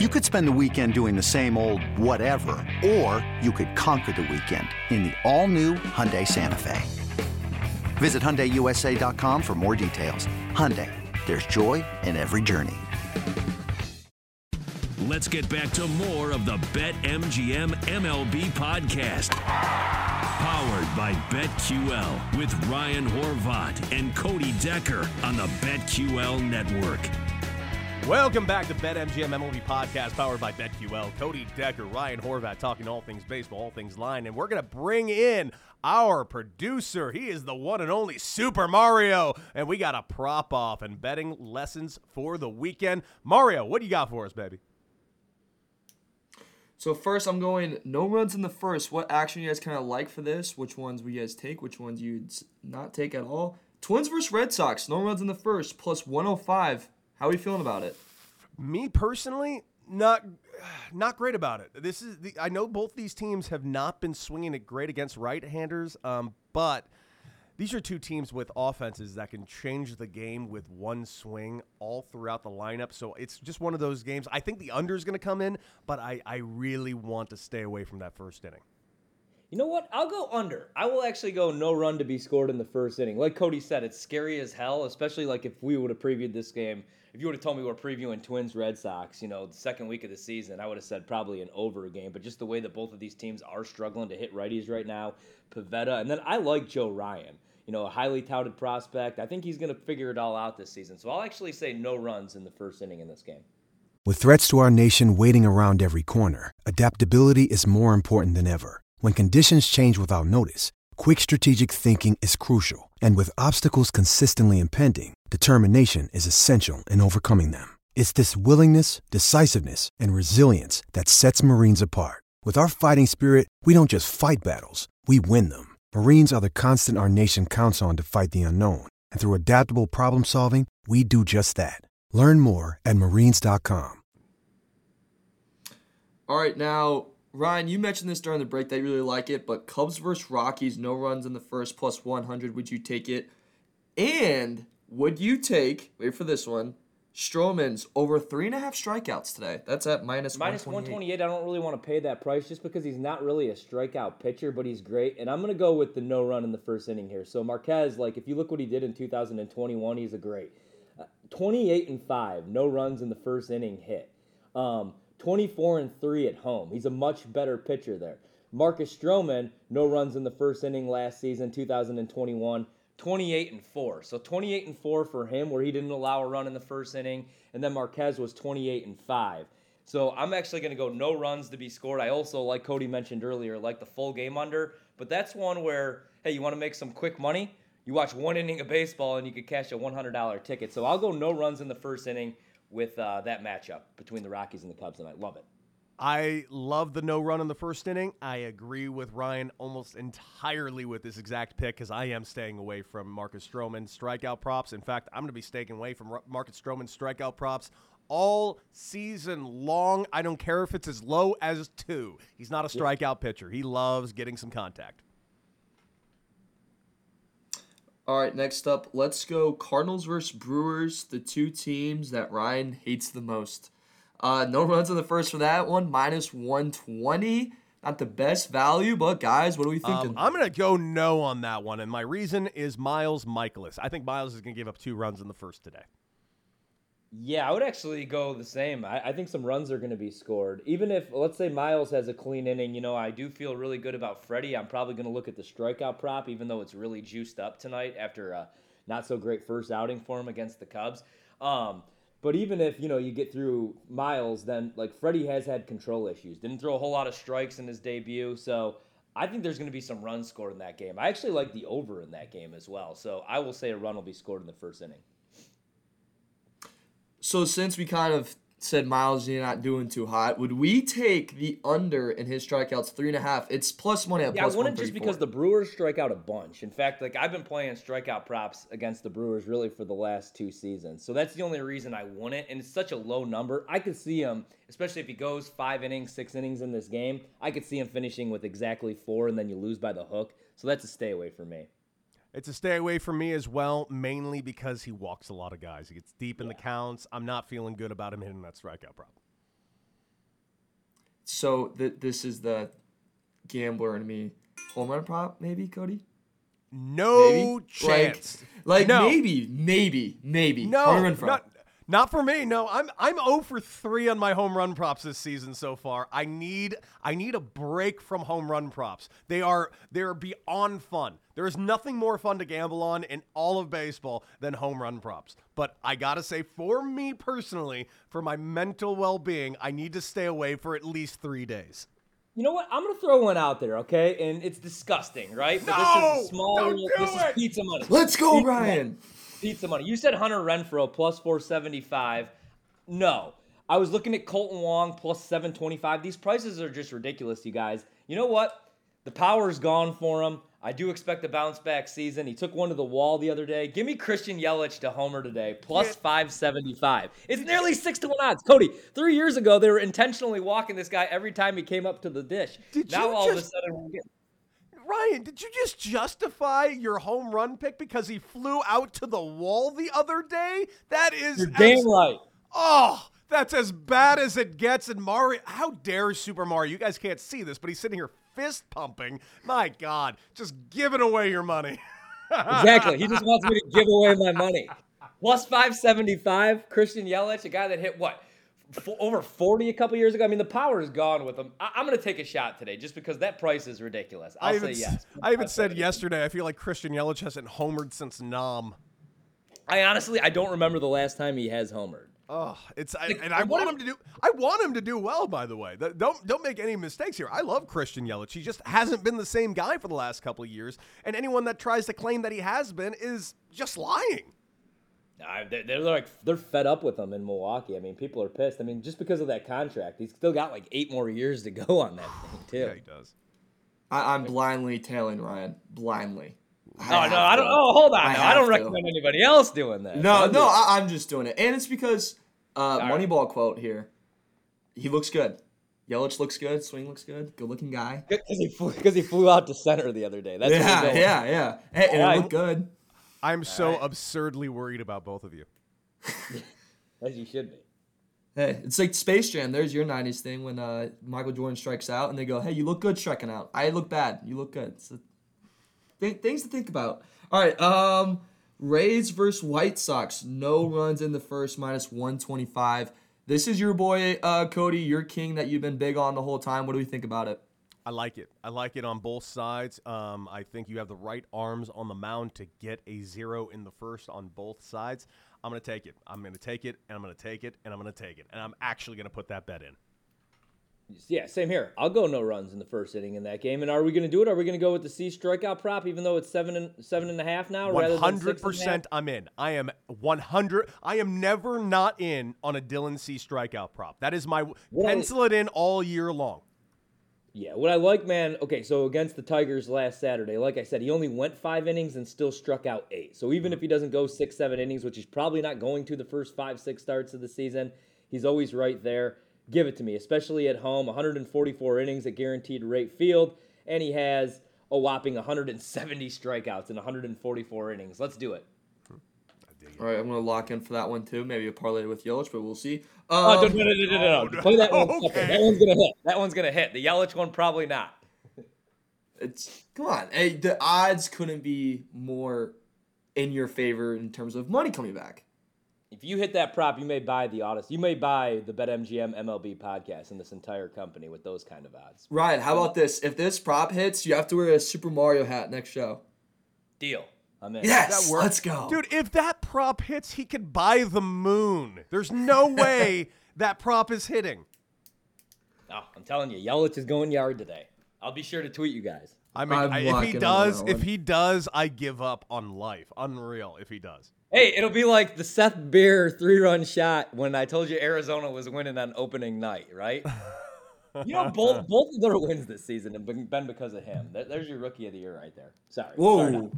You could spend the weekend doing the same old whatever, or you could conquer the weekend in the all-new Hyundai Santa Fe. Visit HyundaiUSA.com for more details. Hyundai, there's joy in every journey. Let's get back to more of the Bet MGM MLB podcast. Powered by BetQL with Ryan Horvat and Cody Decker on the BetQL network. Welcome back to BetMGM MLB Podcast, powered by BetQL. Cody Decker, Ryan Horvat, talking all things baseball, all things line, and we're gonna bring in our producer. He is the one and only Super Mario, and we got a prop off and betting lessons for the weekend. Mario, what do you got for us, baby? So first, I'm going no runs in the first. What action you guys kind of like for this? Which ones will you guys take? Which ones you'd not take at all? Twins versus Red Sox. No runs in the first, plus 105. How are you feeling about it? Me personally, not not great about it. This is the, I know both these teams have not been swinging it great against right-handers, um, but these are two teams with offenses that can change the game with one swing all throughout the lineup. So it's just one of those games. I think the under is going to come in, but I, I really want to stay away from that first inning. You know what? I'll go under. I will actually go no run to be scored in the first inning. Like Cody said, it's scary as hell, especially like if we would have previewed this game if you would have told me we are previewing Twins Red Sox, you know, the second week of the season, I would have said probably an over game. But just the way that both of these teams are struggling to hit righties right now, Pivetta, and then I like Joe Ryan. You know, a highly touted prospect. I think he's going to figure it all out this season. So I'll actually say no runs in the first inning in this game. With threats to our nation waiting around every corner, adaptability is more important than ever. When conditions change without notice, quick strategic thinking is crucial. And with obstacles consistently impending, determination is essential in overcoming them. It's this willingness, decisiveness, and resilience that sets Marines apart. With our fighting spirit, we don't just fight battles, we win them. Marines are the constant our nation counts on to fight the unknown. And through adaptable problem solving, we do just that. Learn more at marines.com. All right, now, Ryan, you mentioned this during the break that you really like it, but Cubs versus Rockies, no runs in the first, plus 100. Would you take it? And would you take, wait for this one, Stroman's over three and a half strikeouts today? That's at minus minus 128. I don't really want to pay that price just because he's not really a strikeout pitcher, but he's great. And I'm going to go with the no run in the first inning here. So Marquez, like, if you look what he did in 2021, he's a great. Uh, 28 and 5, no runs in the first inning hit. Um, 24 and 3 at home. He's a much better pitcher there. Marcus Stroman, no runs in the first inning last season, 2021. 28 and 4. So 28 and 4 for him where he didn't allow a run in the first inning and then Marquez was 28 and 5. So I'm actually going to go no runs to be scored. I also like Cody mentioned earlier like the full game under, but that's one where hey, you want to make some quick money? You watch one inning of baseball and you could cash a $100 ticket. So I'll go no runs in the first inning with uh, that matchup between the Rockies and the Cubs tonight. Love it. I love the no run in the first inning. I agree with Ryan almost entirely with this exact pick because I am staying away from Marcus Stroman strikeout props. In fact, I'm going to be staying away from Marcus Stroman strikeout props all season long. I don't care if it's as low as two. He's not a strikeout pitcher. He loves getting some contact. All right, next up, let's go Cardinals versus Brewers, the two teams that Ryan hates the most. Uh, no runs in the first for that one, minus 120. Not the best value, but guys, what are we um, thinking? Um, I'm going to go no on that one. And my reason is Miles Mikolas. I think Miles is going to give up two runs in the first today. Yeah, I would actually go the same. I, I think some runs are going to be scored. Even if, let's say, Miles has a clean inning, you know, I do feel really good about Freddie. I'm probably going to look at the strikeout prop, even though it's really juiced up tonight after a not so great first outing for him against the Cubs. Um, but even if you know you get through Miles, then like Freddie has had control issues. Didn't throw a whole lot of strikes in his debut, so I think there's going to be some runs scored in that game. I actually like the over in that game as well, so I will say a run will be scored in the first inning. So since we kind of said Miles you're not doing too hot. Would we take the under in his strikeouts three and a half? It's plus money at yeah, plus I wouldn't just because the Brewers strike out a bunch. In fact, like I've been playing strikeout props against the Brewers really for the last two seasons, so that's the only reason I wouldn't. And it's such a low number. I could see him, especially if he goes five innings, six innings in this game. I could see him finishing with exactly four, and then you lose by the hook. So that's a stay away for me. It's a stay away from me as well, mainly because he walks a lot of guys. He gets deep in yeah. the counts. I'm not feeling good about him hitting that strikeout prop. So th- this is the gambler in me. Home run prop, maybe Cody. No Maybe? chance. Like, like No. maybe, maybe, maybe. No, home run prop. Not, not for me. No, I'm I'm 0 for 3 on my home run props this season so far. I need I need a break from home run props. They are they are beyond fun. There is nothing more fun to gamble on in all of baseball than home run props. But I got to say for me personally, for my mental well-being, I need to stay away for at least 3 days. You know what? I'm gonna throw one out there, okay? And it's disgusting, right? But No! this is small. Don't do this it! is pizza money. Let's go, Pizza Ryan. Pizza money. You said Hunter Renfroe plus 475. No. I was looking at Kolten Wong plus 725. These prices are just ridiculous, you guys. You know what? The power's gone for him. I do expect a bounce back season. He took one to the wall the other day. Give me Christian Yelich to homer today, plus 575. It's nearly six to one odds. Cody, three years ago, they were intentionally walking this guy every time he came up to the dish. Did now all of a sudden, we're getting. Ryan, did you just justify your home run pick because he flew out to the wall the other day? That is You're damn right. Oh, that's as bad as it gets. And Mario, how dare Super Mario? You guys can't see this, but he's sitting here fist pumping. My God, just giving away your money. Exactly. He just wants me to give away my money. Plus 575, Christian Yelich, a guy that hit what? F- over 40 a couple years ago. I mean, the power is gone with him. I- I'm going to take a shot today just because that price is ridiculous. I'll I say even, yes. I even said yesterday. I feel like Christian Yelich hasn't homered since Nom. I honestly, I don't remember the last time he has homered. Oh, it's I, and I want him to do. I want him to do well. By the way, don't don't make any mistakes here. I love Christian Yelich. He just hasn't been the same guy for the last couple of years. And anyone that tries to claim that he has been is just lying. I- They're, they're like they're fed up with him in Milwaukee. I mean, people are pissed. I mean, just because of that contract, he's still got like eight more years to go on that thing too. Yeah, he does. I, I'm blindly tailing Ryan. Blindly. Oh no, I don't. Oh, hold on. I now. I, don't have to. recommend anybody else doing that. No, I'm no, just- I, I'm just doing it, and it's because uh, right. Moneyball quote here. He looks good. Yelich looks good. Swing looks good. Good looking guy. Because he flew, because he flew out to center the other day. That's yeah, yeah, yeah. Hey, and Alright. it looked good. I'm so absurdly worried about both of you. as you should be. Hey, it's like Space Jam. There's your '90s thing when uh, Michael Jordan strikes out, and they go, "Hey, you look good striking out. I look bad. You look good." So, th- things to think about. All right, um, Rays versus White Sox. No runs in the first, minus 125. This is your boy uh, Cody, your king that you've been big on the whole time. What do we think about it? I like it. I like it on both sides. Um, I think you have the right arms on the mound to get a zero in the first on both sides. I'm going to take it. I'm going to take it, and I'm going to take it, and I'm going to take it. And I'm actually going to put that bet in. Yeah, same here. I'll go no runs in the first inning in that game. And are we going to do it? Are we going to go with the Cease strikeout prop, even though it's seven and seven and a half now, rather than six and a half? 100% I'm in. I am 100. I am never not in on a Dylan Cease strikeout prop. That is my What pencil it in all year long. Yeah, what I like, man. Okay, so against the Tigers last Saturday, like I said, he only went five innings and still struck out eight. So even if he doesn't go six, seven innings, which he's probably not going to the first five, six starts of the season, he's always right there. Give it to me, especially at home. 144 innings at guaranteed rate field, and he has a whopping 170 strikeouts in 144 innings. Let's do it. All right, I'm gonna lock in for that one too. Maybe a parlay with Yelich, but we'll see. Oh, Um, no, no, no, no, no, no. Play that one okay. separate. That one's gonna hit. That one's gonna hit. The Yelich one probably not. It's come on. Hey, the odds couldn't be more in your favor in terms of money coming back. If you hit that prop, you may buy the Audacy. You may buy the BetMGM MLB podcast and this entire company with those kind of odds. Ryan, how about this? If this prop hits, you have to wear a Super Mario hat next show. Deal. I'm in. Yes, That let's go, Dude, if that prop hits, he could buy the moon. There's no way that prop is hitting. Oh, I'm telling you, Yelich is going yard today. I'll be sure to tweet you guys. I mean, I'm if he does, if he does, I give up on life. Unreal if he does. Hey, it'll be like the Seth Beer three-run shot when I told you Arizona was winning on opening night, right? you know, both both of their wins this season have been been because of him. There's your rookie of the year right there. Sorry. Sorry, Whoa, not-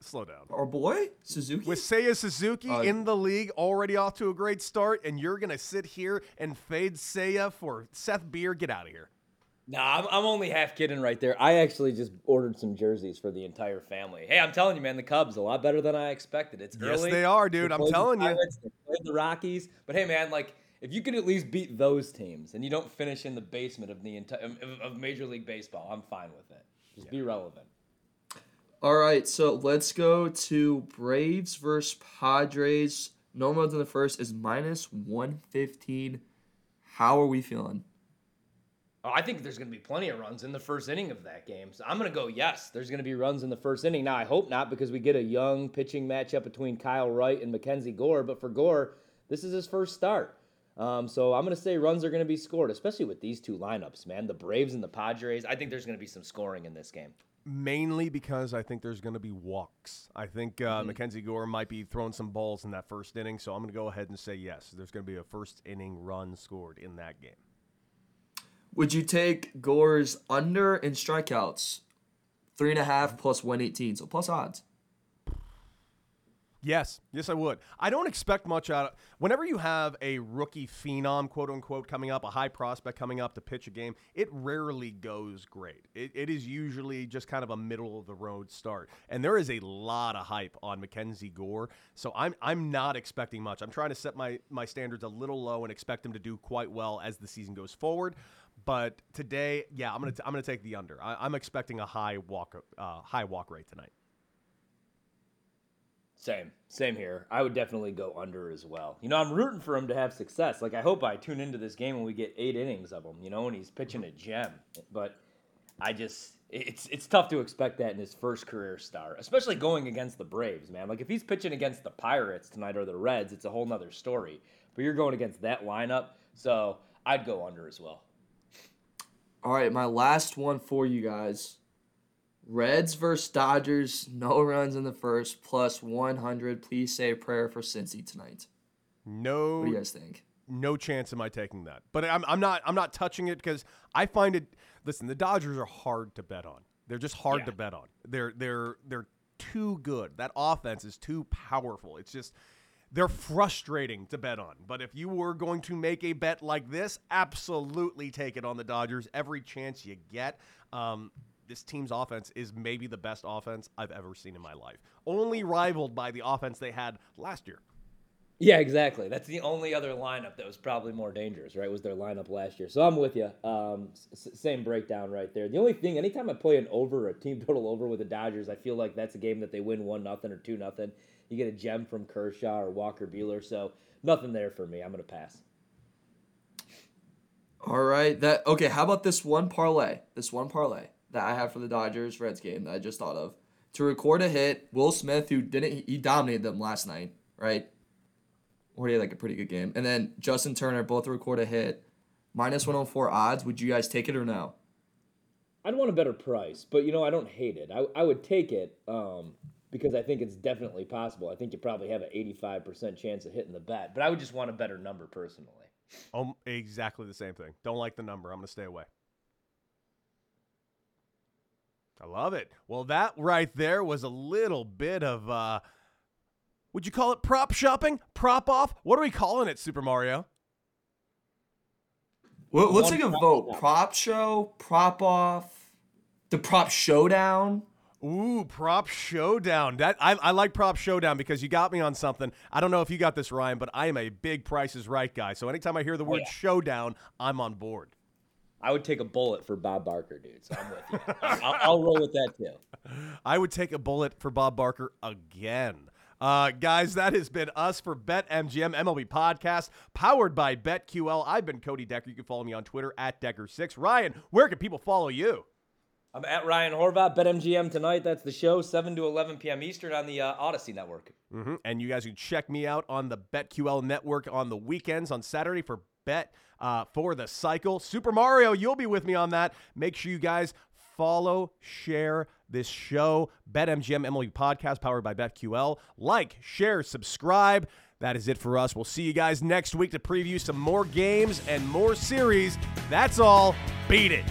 Slow down. our boy Suzuki. With Seiya Suzuki Uh, in the league, already off to a great start, and you're gonna sit here and fade Seiya for Seth Beer. Get out of here. Nah, I'm, I'm only half kidding right there. I actually just ordered some jerseys for the entire family. Hey, I'm telling you, man, the Cubs are a lot better than I expected. It's Yes, early. they are, dude. They I'm played the telling you. They played the Rockies, but hey, man, like if you could at least beat those teams and you don't finish in the basement of the entire of Major League Baseball, I'm fine with it. Just be relevant. All right, so let's go to Braves versus Padres. No runs in the first is minus 115. How are we feeling? Oh, I think there's going to be plenty of runs in the first inning of that game. So I'm going to go yes. There's going to be runs in the first inning. Now I hope not because we get a young pitching matchup between Kyle Wright and Mackenzie Gore. But for Gore, this is his first start. Um, so I'm going to say runs are going to be scored, especially with these two lineups, man. The Braves and the Padres. I think there's going to be some scoring in this game. Mainly because I think there's going to be walks. I think uh, mm-hmm. Mackenzie Gore might be throwing some balls in that first inning, so I'm going to go ahead and say yes. There's going to be a first inning run scored in that game. Would you take Gore's under in strikeouts? Three and a half plus 118, so plus odds. Yes, yes, I would. I don't expect much out of whenever you have a rookie phenom, quote unquote, coming up, a high prospect coming up to pitch a game, it rarely goes great. It, it is usually just kind of a middle of the road start. And there is a lot of hype on Mackenzie Gore. So I'm I'm not expecting much. I'm trying to set my, my standards a little low and expect him to do quite well as the season goes forward. But today, yeah, I'm gonna I'm gonna take the under. I, am expecting a high walk uh, high walk rate tonight. Same, same here. I would definitely go under as well. You know, I'm rooting for him to have success. Like, I hope I tune into this game and we get eight innings of him. You know, and he's pitching a gem. But I just, it's it's tough to expect that in his first career start, especially going against the Braves, man. Like, if he's pitching against the Pirates tonight or the Reds, it's a whole nother story. But you're going against that lineup, so I'd go under as well. All right, my last one for you guys. Reds versus Dodgers, no runs in the first, plus 100. Please say a prayer for Cincy tonight. No. What do you guys think? No chance am I taking that. But I'm, I'm not I'm not touching it because I find it. Listen, the Dodgers are hard to bet on. They're just hard yeah. to bet on. They're they're they're too good. That offense is too powerful. It's just they're frustrating to bet on. But if you were going to make a bet like this, absolutely take it on the Dodgers every chance you get. Um, this team's offense is maybe the best offense I've ever seen in my life. Only rivaled by the offense they had last year. Yeah, exactly. That's the only other lineup that was probably more dangerous, right? Was their lineup last year. So I'm with you. Um, s- same breakdown right there. The only thing, anytime I play an over, a team total over with the Dodgers, I feel like that's a game that they win one nothing or two nothing. You get a gem from Kershaw or Walker Buehler, so nothing there for me. I'm gonna pass. All right. That okay. How about this one parlay? This one parlay that I have for the Dodgers Reds game that I just thought of. To record a hit, Will Smith, who didn't, he dominated them last night, right? Or he had like a pretty good game. And then Justin Turner both record a hit. Minus 104 odds. Would you guys take it or no? I'd want a better price, but you know, I don't hate it. I, I would take it um, because I think it's definitely possible. I think you probably have an 85% chance of hitting the bet, but I would just want a better number personally. Um, exactly the same thing. Don't like the number. I'm going to stay away. I love it. Well, that right there was a little bit of, uh, would you call it prop shopping? Prop off? What are we calling it, Super Mario? Well, let's take a vote. Prop show, prop off, the prop showdown. Ooh, prop showdown. That I, I like prop showdown because you got me on something. I don't know if you got this, Ryan, but I am a big prices right guy. So anytime I hear the word oh, yeah. showdown, I'm on board. I would take a bullet for Bob Barker, dude. So I'm with you. I'll, I'll, roll with that too. I would take a bullet for Bob Barker again. Uh, guys, that has been us for Bet MGM MLB Podcast, powered by BetQL. I've been Cody Decker. You can follow me on Twitter at Decker6. Ryan, where can people follow you? I'm at Ryan Horvat, BetMGM tonight. That's the show, 7 to 11 p.m. Eastern on the uh, Audacy Network. Mm-hmm. And you guys can check me out on the BetQL Network on the weekends on Saturday for Bet uh, for the cycle. Super Mario, you'll be with me on that. Make sure you guys follow, share this show. BetMGM MLB Podcast powered by BetQL. Like, share, subscribe. That is it for us. We'll see you guys next week to preview some more games and more series. That's all. Beat it.